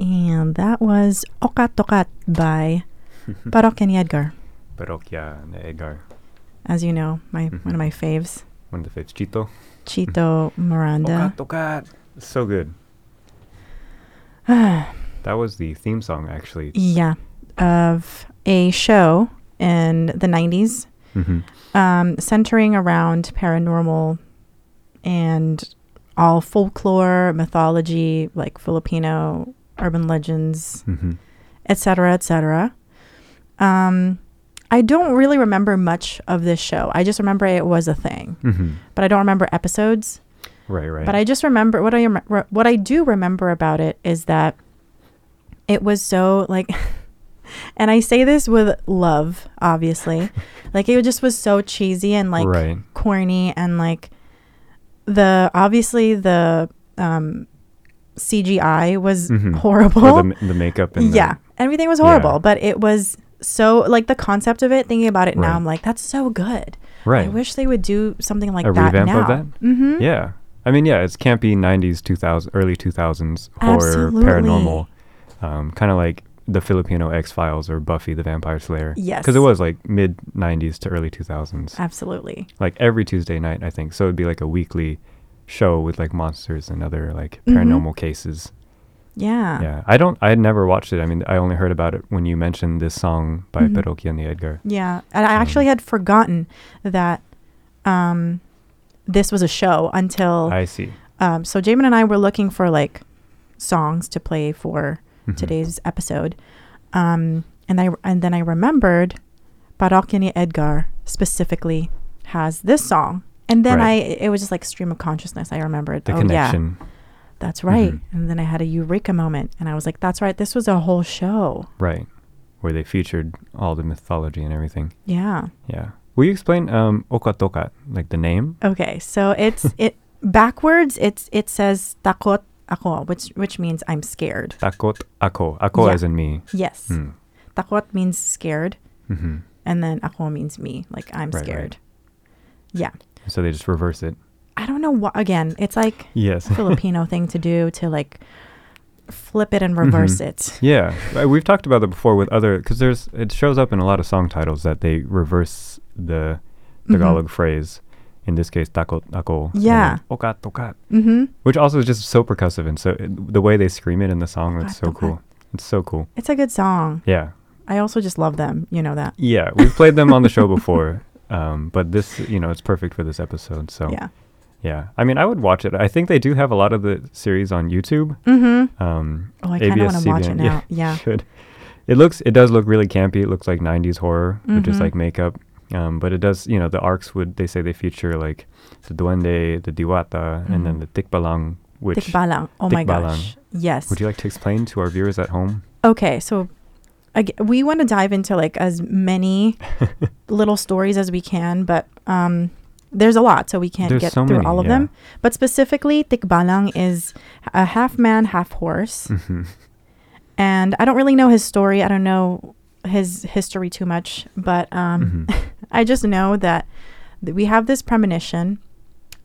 And that was Okatokat by Parok and Edgar. Parokya and Edgar. As you know, my Mhm. one of my faves. One of the faves. Chito. Chito Miranda. Tokat. So good. That was the theme song, actually. yeah. Of a show in the 90s hmm um, centering around paranormal and all folklore, mythology, like Filipino urban legends, etc., etc. Um, I don't really remember much of this show. I just remember it was a thing, hmm but I don't remember episodes. Right, right. But I just remember what I re- what I do remember about it is that it was so like and I say this with love, obviously. like it just was so cheesy and like right. corny and like the obviously the um CGI was Mhm. horrible. Or the, the makeup and the- yeah, everything was Yeah. horrible, but it was so like the concept of it. Thinking about it now, I'm like, that's so good. right. I wish they would do something like A that revamp now. of that? Mm-hmm. Yeah. I mean, yeah, it's campy 90s, 2000, early 2000s horror, Absolutely. paranormal. Um, kind of like the Filipino X Files or Buffy the Vampire Slayer. Yes. Because it was like mid 90s to early 2000s. Absolutely. Like every Tuesday night, I think. So it'd be like a weekly show with like monsters and other like Mhm. paranormal cases. Yeah. Yeah. I don't, I had never watched it. I mean, I only heard about it when you mentioned this song by Mhm. Perokya and the Edgar. Yeah. And I actually had forgotten that um this was a show until I see. um so Jamin and I were looking for like songs to play for Mhm. today's episode. Um and I and then I remembered Parokya ni Edgar specifically has this song. And then Right. I it was just like stream of consciousness. I remembered. The oh connection. yeah, that's right. Mhm. And then I had a eureka moment and I was like, that's right, this was a whole show. Right. Where they featured all the mythology and everything. Yeah. Yeah. Will you explain um Okatokat, like the name? Okay, so it's it backwards. It's it says takot ako, which which means I'm scared. Takot ako. Ako Yeah. as in me. Yes, Hmm. takot means scared, hmm and then ako means me, like I'm Right, scared. right. Yeah, So they just reverse it. I don't know what. Again, it's like Yes. a Filipino thing to do to like flip it and reverse Mhm. it. yeah. Uh, We've talked about that before with other because there's it shows up in a lot of song titles that they reverse the Tagalog phrase. In this case, and then Yeah. Okatokat. Mm-hmm. Which also is just so percussive and so it, the way they scream it in the song it's so cool. It's so cool. It's a good song. Yeah. I also just love them. You know that. Yeah, we've played them on the show before, um, but this, you know, it's perfect for this episode. So Yeah. yeah, I mean, I would watch it. I think they do have a lot of the series on YouTube. Mm-hmm. Um, Oh, I kind of want to watch it now. Yeah. should. It looks, it does look really campy. It looks like '90s horror, with just Mhm. like makeup. Um, but it does, you know, the arcs would they say they feature like the duende, the diwata, and then Mhm. the tikbalang. Which Tikbalang. Oh my gosh. Yes. would you like to explain to our viewers at home? Okay, so we want to dive into like as many little stories as we can, but um, there's a lot, so we can't There's get so through many, all of yeah. them. But specifically, Tikbalang is a half man, half horse, Mhm. and I don't really know his story. I don't know his history too much, but um, Mhm. I just know that, that we have this premonition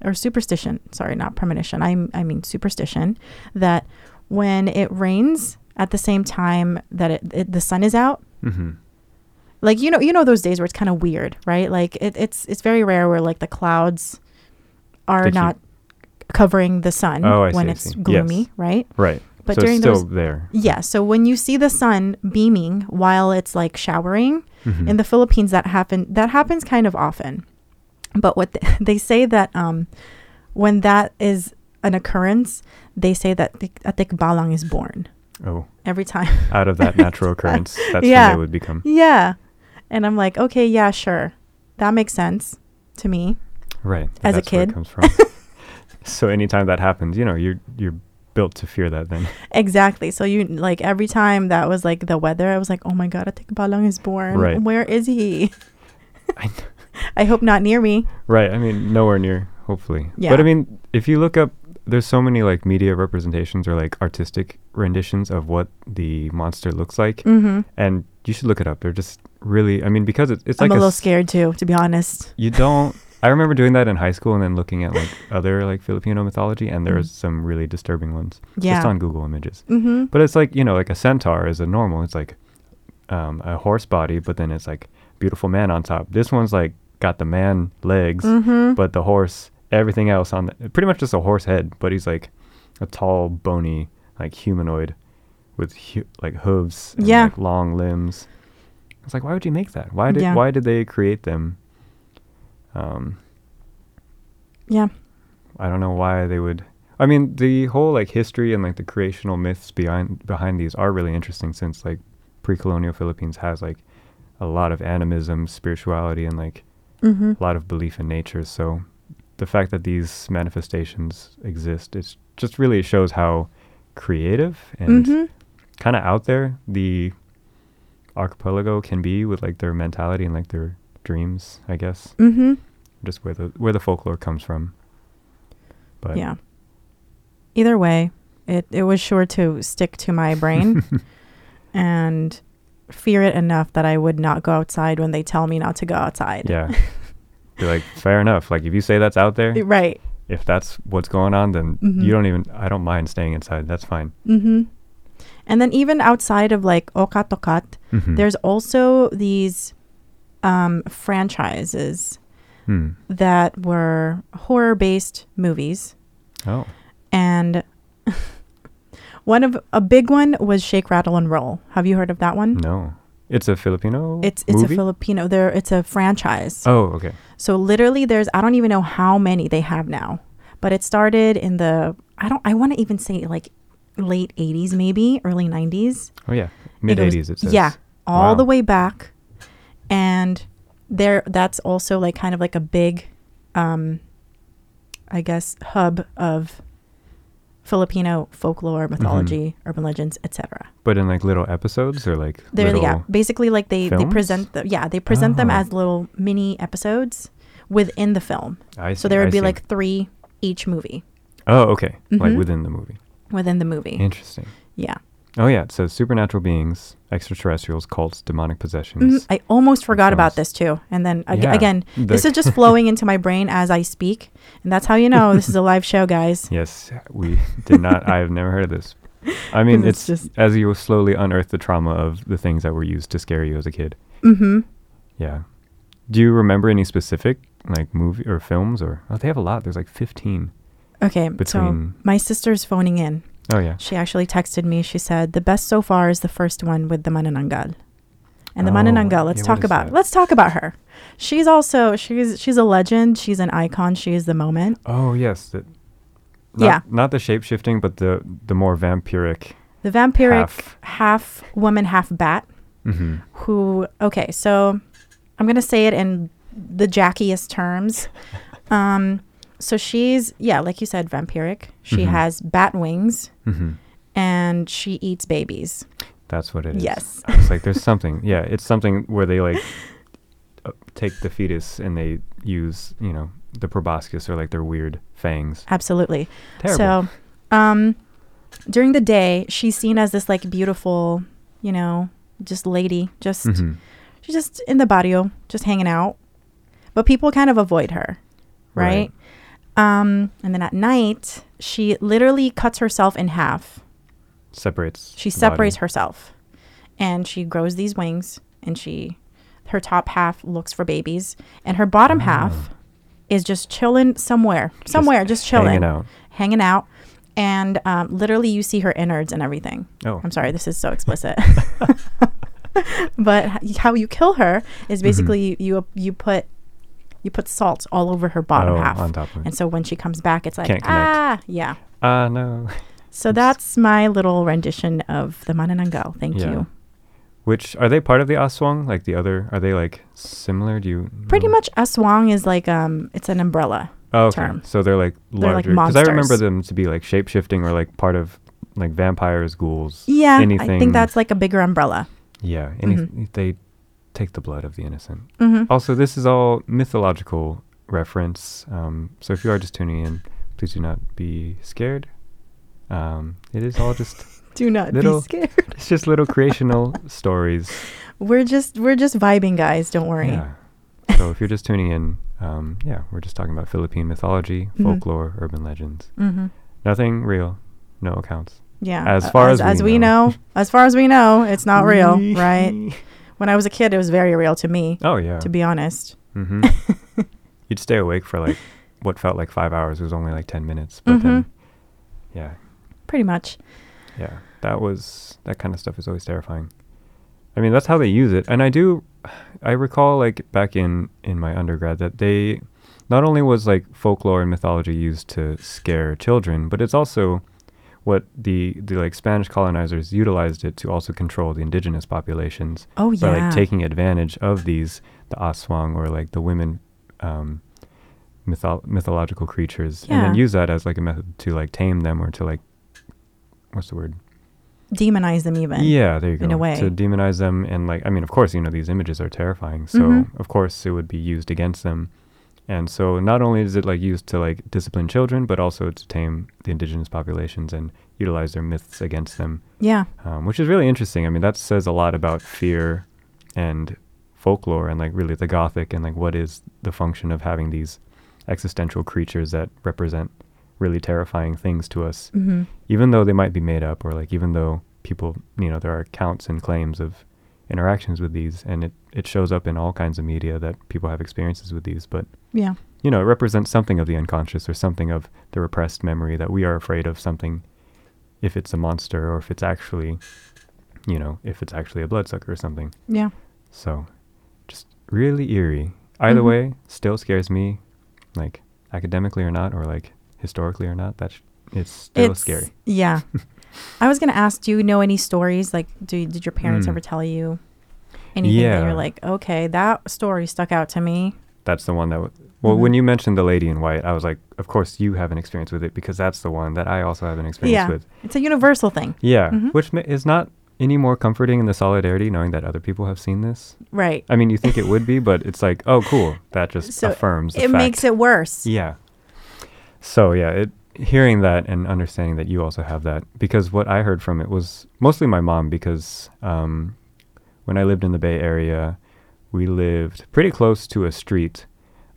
or superstition. Sorry, not premonition. I I mean superstition that when it rains at the same time that it, it the sun is out, Mhm. like you know you know those days where it's kind of weird, right? Like it, it's it's very rare where like the clouds are They keep- not covering the sun Oh, when see, it's gloomy, Yes. right? Right. But so during it's still those there. yeah, so when you see the sun beaming while it's like showering, Mhm. in the Philippines that happen that happens kind of often. But what th- they say that um, when that is an occurrence, they say that a tikbalang is born oh. every time. out of that natural occurrence. That's Yeah. when they would become. yeah, and I'm like, okay, yeah, sure, that makes sense to me. Right. As a that's where it kid. comes from. so anytime that happens, you know, you're you're built to fear that then. Exactly. So you like every time that was like the weather, I was like, oh my god, a tikbalang is born. Right. Where is he? I I hope not near me. Right. I mean, nowhere near, hopefully. Yeah. But I mean, if you look up, there's so many like media representations or like artistic renditions of what the monster looks like. Mm-hmm. And you should look it up. They're just really, I mean, because it's, it's I'm like a little scared too, to be honest. You don't, I remember doing that in high school and then looking at like other like Filipino mythology, and there's Mm. some really disturbing ones Yeah. just on Google Images. mm-hmm. But it's like you know, like a centaur is a normal. It's like um, a horse body, but then it's like beautiful man on top. This one's like got the man legs, Mm-hmm. but the horse, everything else on the, pretty much just a horse head. But he's like a tall, bony, like humanoid with hu- like hooves, and, Yeah. like long limbs. It's like, why would you make that? Why did Yeah. why did they create them? Um, yeah. I don't know why they would. I mean, the whole like history and like the creational myths behind behind these are really interesting since like pre-colonial Philippines has like a lot of animism, spirituality, and like Mm-hmm. a lot of belief in nature. So the fact that these manifestations exist, it just really shows how creative and Mm-hmm. kind of out there the archipelago can be with like their mentality and like their dreams. I guess Mm-hmm. just where the where the folklore comes from. But Yeah. Either way, it it was sure to stick to my brain and fear it enough that I would not go outside when they tell me not to go outside. Yeah. Be like, fair enough. Like, if you say that's out there, Right. if that's what's going on, then Mhm. you don't even, I don't mind staying inside. That's fine. Mm-hmm. And then even outside of like Okatokat, Mhm. there's also these um, franchises Hmm. that were horror-based movies, Oh. and one of a big one was Shake, Rattle, and Roll. Have you heard of that one? No. It's a Filipino It's it's movie? a Filipino. There, it's a franchise. Oh, okay. So literally, there's I don't even know how many they have now, but it started in the I don't I want to even say like late 80s, maybe early 90s. Oh, yeah. Mid 80s, it says. Yeah, all Wow. the way back, and there that's also like kind of like a big, um, I guess hub of Filipino folklore, mythology, urban legends, etc. But in like little episodes or like little. yeah, basically like they they present the yeah they present them Oh. as little mini episodes within the film. I see, So there would I be see. like three each movie Oh, okay. Like Mhm. within the movie. within the movie. Interesting. yeah. Oh, yeah. Says supernatural beings, extraterrestrials, cults, demonic possessions. I almost forgot about this too. And then ag- Yeah, again, this the- is just flowing into my brain as I speak. And that's how you know this is a live show, guys. Yes, we did not. I've never heard of this. I mean, it's, it's just- as you slowly unearth the trauma of the things that were used to scare you as a kid. Mm-hmm. Yeah. Do you remember any specific like movie or films or? Oh, they have a lot. There's like 15. Okay, so Between- my sister's phoning in. Oh yeah. She actually texted me. She said the best so far is the first one with the Manananggal. And the Oh, Manananggal, let's yeah, talk about that? let's talk about her. She's also she's she's a legend. She's an icon. She is the moment. Oh yes. The, not, Yeah. Not the shape shifting, but the the more vampiric. The vampiric Half. half woman, half bat. hmm who okay so i'm gonna say it in the jackiest terms um so she's yeah like you said vampiric she Mhm. has bat wings hmm and she eats babies That's what it is. Yes. I was like, there's something. Yeah, it's something where they like uh, take the fetus and they use you know the proboscis or like their weird fangs. absolutely Terrible. so um during the day she's seen as this like beautiful you know just lady just Mhm. she's just in the barrio just hanging out but people kind of avoid her right, um and then at night she literally cuts herself in half separates. she separates body. herself and she grows these wings and she her top half looks for babies and her bottom half is just chilling somewhere somewhere just, chilling hanging out. hanging out and um, literally you see her innards and everything Oh, i'm sorry this is so explicit but how you kill her is Mm-hmm. basically you, you you put you put salt all over her bottom oh, half on top of it. and so when she comes back it's like Can't ah yeah Ah, no. so that's my little rendition of the manananggal thank Yeah. you Which are they part of the Aswang? Like the other? Are they like similar? Do you Pretty know? much aswang is like um it's an umbrella. Oh, okay. term. So they're like They're like larger. Because I remember them to be like shape shifting or like part of like vampires, ghouls. Yeah, anything. I think that's like a bigger umbrella. yeah. Any, Mhm. They take the blood of the innocent. hmm Also, this is all mythological reference. Um, so if you are just tuning in, please do not be scared. Um, it is all just Do not Little- be scared. it's just little creational stories. We're just we're just vibing, guys. Don't worry. Yeah. So if you're just tuning in, Um, yeah, we're just talking about Philippine mythology, Mhm. folklore, urban legends. Mm-hmm. Nothing real, no accounts. Yeah. As uh, far as as we we know, as far as we know, it's not real, right? When I was a kid, it was very real to me, Oh yeah. to be honest. hmm You'd stay awake for like what felt like five hours. It was only like ten minutes, but then, Mhm. yeah, Pretty much. yeah, that was that kind of stuff is always terrifying. I mean, that's how they use it, and I do. I recall like back in in my undergrad that they not only was like folklore and mythology used to scare children, but it's also what the the like Spanish colonizers utilized it to also control the indigenous populations Oh by like taking advantage of these the aswang or like the women um mytho- mythological creatures and then use that as like a method to like tame them or to like what's the word Demonize them even. yeah there you go in a way. to demonize them and like i mean of course you know these images are terrifying so Mhm. of course it would be used against them and so not only is it like used to like discipline children but also to tame the indigenous populations and utilize their myths against them Yeah. um, which is really interesting. I mean, that says a lot about fear and folklore and like really the Gothic and like what is the function of having these existential creatures that represent really terrifying things to us, Mm-hmm. even though they might be made up or like even though people, you know, there are accounts and claims of interactions with these and it, it shows up in all kinds of media that people have experiences with these, but Yeah. you know, it represents something of the unconscious or something of the repressed memory that we are afraid of something if it's a monster or if it's actually, you know, if it's actually a bloodsucker or something. Yeah. So, just really eerie. Either Mhm. way, still scares me, like academically or not, or like historically or not. That's it's still it's scary. Yeah. I was gonna ask, do you know any stories? Like, do did your parents Mm. ever tell you anything that Yeah. you're like, okay, that story stuck out to me? That's the one that. W- well, when you mentioned the lady in white, I was like, of course you have an experience with it because that's the one that I also have an experience Yeah. with. It's a universal thing, Yeah, Mhm. which ma- is not any more comforting in the solidarity knowing that other people have seen this. right? I mean, you think it would be, but it's like, oh, cool. That just So affirms the It fact. makes it worse. Yeah. So yeah, it hearing that and understanding that you also have that because what I heard from it was mostly my mom because um, when I lived in the Bay Area, we lived pretty close to a street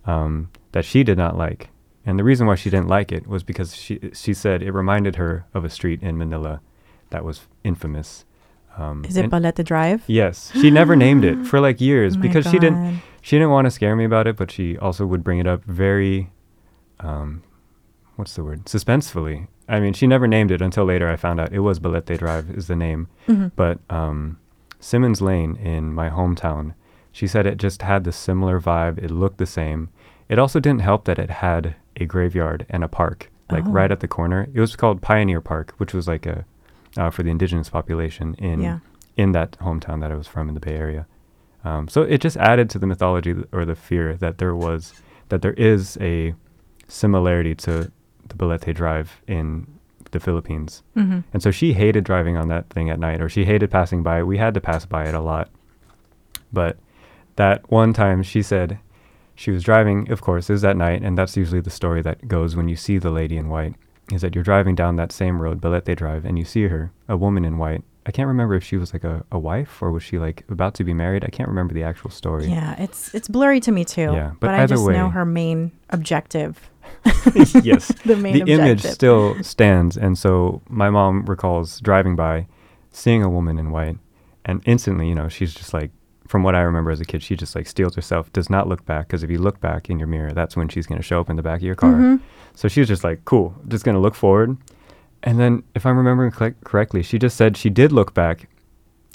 um, that she did not like, and the reason why she didn't like it was because she she said it reminded her of a street in Manila that was infamous. Um, Is it Balete Drive? Yes, she never named it for like years Oh because she didn't she didn't want to scare me about it, but she also would bring it up very, um, what's the word? Suspensefully. I mean, she never named it until later. I found out it was Balete Drive is the name, Mhm. but um, Simmons Lane in my hometown. She said it just had the similar vibe. It looked the same. It also didn't help that it had a graveyard and a park, like Oh. right at the corner. It was called Pioneer Park, which was like a uh, for the indigenous population in Yeah. in that hometown that I was from in the Bay Area. Um, so it just added to the mythology th- or the fear that there was that there is a similarity to the Balete Drive in the Philippines. Mhm. And so she hated driving on that thing at night, or she hated passing by it. We had to pass by it a lot. But that one time she said she was driving, of course, is was at night, and that's usually the story that goes when you see the lady in white, is that you're driving down that same road, Balete Drive, and you see her, a woman in white. I can't remember if she was like a, a wife or was she like about to be married. I can't remember the actual story. Yeah, it's it's blurry to me too. Yeah, but I either just know her main objective. yes. the main the image still stands and so my mom recalls driving by seeing a woman in white and instantly you know she's just like from what i remember as a kid she just like steels herself does not look back because if you look back in your mirror that's when she's going to show up in the back of your car Mhm. so she was just like cool just going to look forward and then if i'm remembering correct- correctly she just said she did look back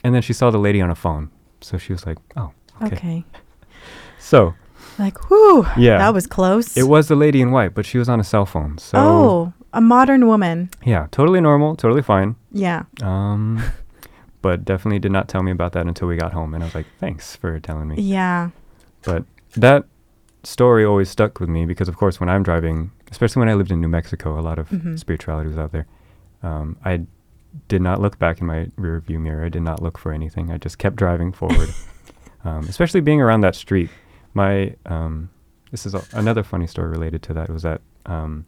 and then she saw the lady on a phone so she was like oh okay, Okay. so Like, whoo. Yeah. That was close. it was the lady in white but she was on a cell phone so oh, a modern woman. yeah totally normal totally fine Yeah. Um, but definitely did not tell me about that until we got home, and I was like, "Thanks for telling me." Yeah. But that story always stuck with me because, of course, when I'm driving, especially when I lived in New Mexico, a lot of Mhm. spirituality was out there. Um, I did not look back in my rear view mirror. I did not look for anything. I just kept driving forward. um, especially being around that street. My um, this is a, another funny story related to that. Was that um,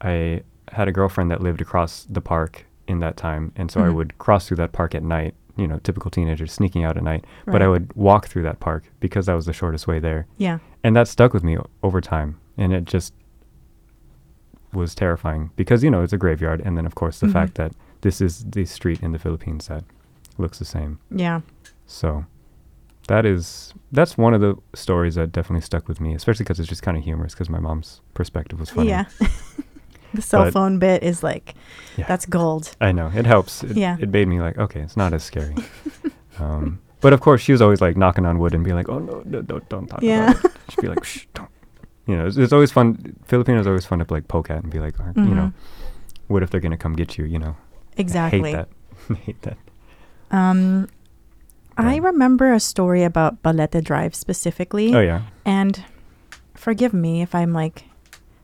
I had a girlfriend that lived across the park in that time, and so I Mhm. would cross through that park at night you know, typical teenager sneaking out at night. But I would walk through that park because that was the shortest way there. Yeah. And that stuck with me o- over time. And it just was terrifying because, you know, it's a graveyard. And then, of course, the Mhm. fact that this is the street in the Philippines that looks the same. Yeah. So that is, that's one of the stories that definitely stuck with me, especially because it's just kind of humorous because my mom's perspective was funny. Yeah. the cell But- phone bit is like, Yeah. that's gold. I know. It helps. It, Yeah. It made me like, okay, it's not as scary. um, but of course, she was always like knocking on wood and be like, oh, no, no, don't, don't talk Yeah. about it. She'd be like, shh, don't. You know, it's, it's always fun. Filipinos always fun to like poke at and be like, "Aren't- you know, Mhm. what if they're going to come get you? You know, Exactly. I hate that. I hate that. Um, I remember a story about Balete Drive specifically. Oh, yeah. And forgive me if I'm like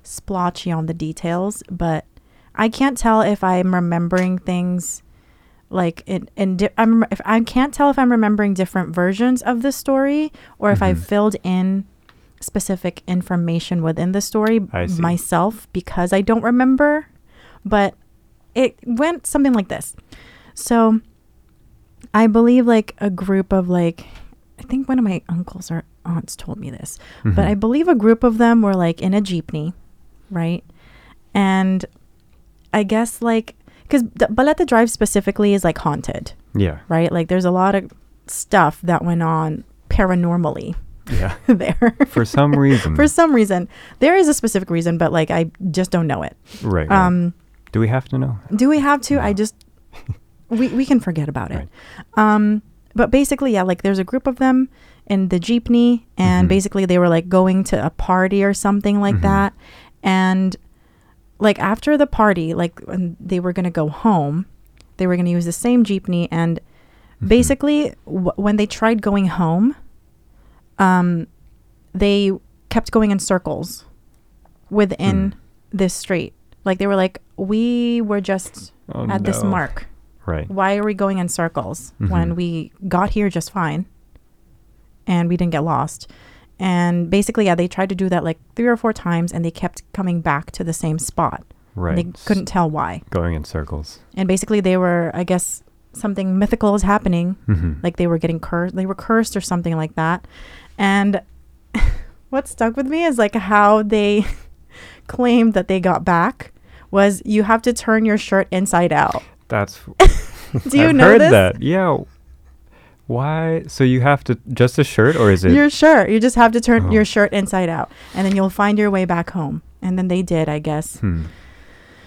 splotchy on the details, but I can't tell if I'm remembering things like in in di- I'm if I can't tell if I'm remembering different versions of the story or if I've Mhm. filled in specific information within the story myself because I don't remember, but it went something like this. So I believe like a group of like I think one of my uncles or aunts told me this, but I believe a group of them were like in a jeepney, right? And I guess like because Balete Drive specifically is like haunted, yeah. right? Like there's a lot of stuff that went on paranormally Yeah. there. For some reason. For some reason, there is a specific reason, but like I just don't know it. right, right. Um, Do we have to know? do we have to? I just we we can forget about it. Right. Um, but basically, yeah, like there's a group of them in the jeepney, and Mhm. basically they were like going to a party or something like Mhm. that, and like after the party, like when they were gonna go home, they were gonna use the same jeepney, and Mhm. basically w- when they tried going home, um, they kept going in circles within Hmm. this street. Like they were like, we were just Oh, at this mark. Right. Why are we going in circles when Mhm. we got here just fine and we didn't get lost? And basically, yeah, they tried to do that like three or four times and they kept coming back to the same spot. Right. They couldn't tell why. Going in circles. And basically, they were, I guess, something mythical is happening. hmm Like they were getting cursed, they were cursed or something like that. And what stuck with me is like how they claimed that they got back was you have to turn your shirt inside out. That's. Do you I've know heard this? that. Yeah. Why? So you have to just a shirt, or is it? your shirt. You just have to turn Oh. your shirt inside out, and then you'll find your way back home. And then they did, I guess. Hmm.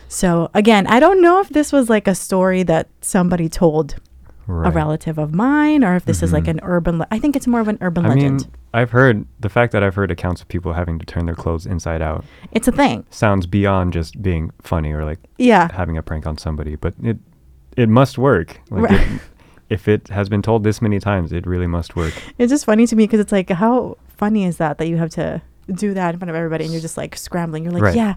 So again, I don't know if this was like a story that somebody told Right. a relative of mine, or if this is like Mhm. an urban. Le- I think it's more of an urban I legend. mean, I've heard the fact that I've heard accounts of people having to turn their clothes inside out it's a thing. sounds beyond just being funny or like Yeah. having a prank on somebody, but it it must work. Like Right. it, if it has been told this many times, it really must work. It's just funny to me because it's like, how funny is that that you have to do that in front of everybody, and you're just like scrambling. You're like, Right. yeah,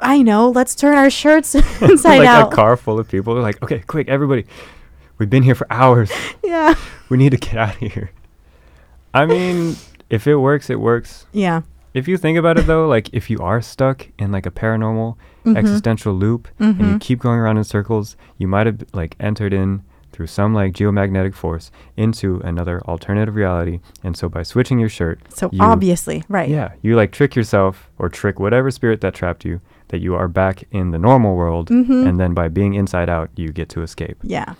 I know. Let's turn our shirts inside like out. a car full of people. They're like, okay, quick, everybody, we've been here for hours. Yeah. We need to get out of here. I mean, if it works, it works. Yeah. If you think about it though, like if you are stuck in like a paranormal Mhm. existential loop and you Mhm. keep going around in circles, you might have like entered in through some like geomagnetic force into another alternative reality. And so by switching your shirt, So you- obviously, right. yeah, you like trick yourself or trick whatever spirit that trapped you that you are back in the normal world. Mhm. And then by being inside out, you get to escape. Yeah.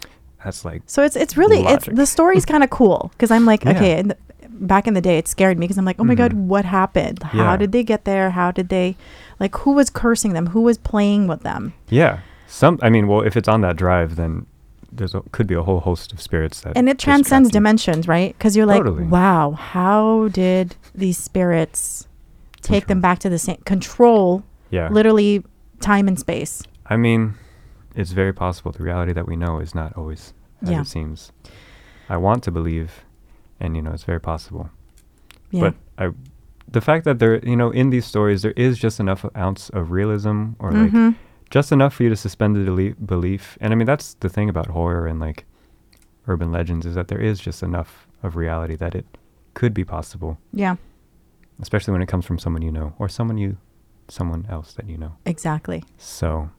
That's like, So it's it's really it's Logic. the story's kind of cool because I'm like Yeah. okay. The, back in the day, it scared me because I'm like, oh my god, Mhm. what happened? How Yeah. did they get there? How did they, like, who was cursing them? Who was playing with them? yeah. Some, I mean, well, if it's on that drive, then there's a, could be a whole host of spirits that And it transcends dimensions, right? Because you're like, Totally. wow, how did these spirits take them back to the same control, Yeah. literally time and space? I mean, it's very possible the reality that we know is not always as Yeah. it seems. I want to believe, and you know, it's very possible. Yeah. But I, the fact that there, you know, in these stories, there is just enough ounce of realism, or like Mhm. Just enough for you to suspend the deli- belief. And I mean, that's the thing about horror and like urban legends is that there is just enough of reality that it could be possible, yeah, especially when it comes from someone you know or someone you, someone else that you know. exactly. So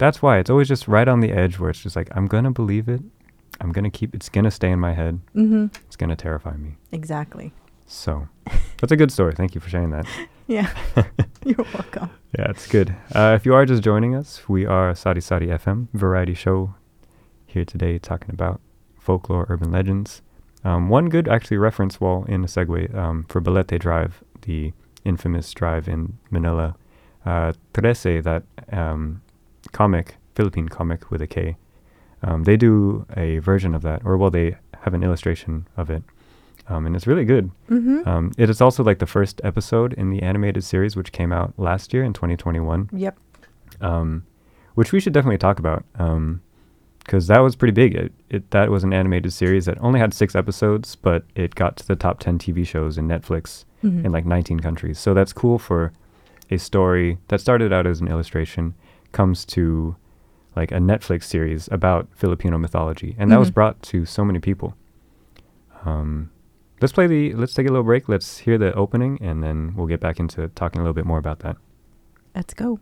that's why it's always just right on the edge where it's just like, I'm going to believe it. I'm gonna keep. It's gonna stay in my head. Mm-hmm. It's gonna terrify me. Exactly. So that's a good story. Thank you for sharing that. Yeah. You're welcome. Yeah, it's good. Uh, if you are just joining us, we are Sadi Sadi FM variety show here today talking about folklore, urban legends. Um, one good actually reference while in a segue um, for Balete Drive, the infamous drive in Manila. Uh, Trese, that um, comic, Philippine comic with a K, um, they do a version of that, or well, they have an illustration of it. Um, and it's really good. Mm-hmm. Um, it is also like the first episode in the animated series, which came out last year in 2021, yep. um, which we should definitely talk about because that was pretty big. It, it that was an animated series that only had six episodes, but it got to the top 10 TV shows in Netflix Mhm. in like 19 countries. So that's cool for a story that started out as an illustration comes to like a Netflix series about Filipino mythology, and that was Mhm. brought to so many people. Um, let's play the. Let's take a little break. Let's hear the opening, and then we'll get back into talking a little bit more about that. Let's go.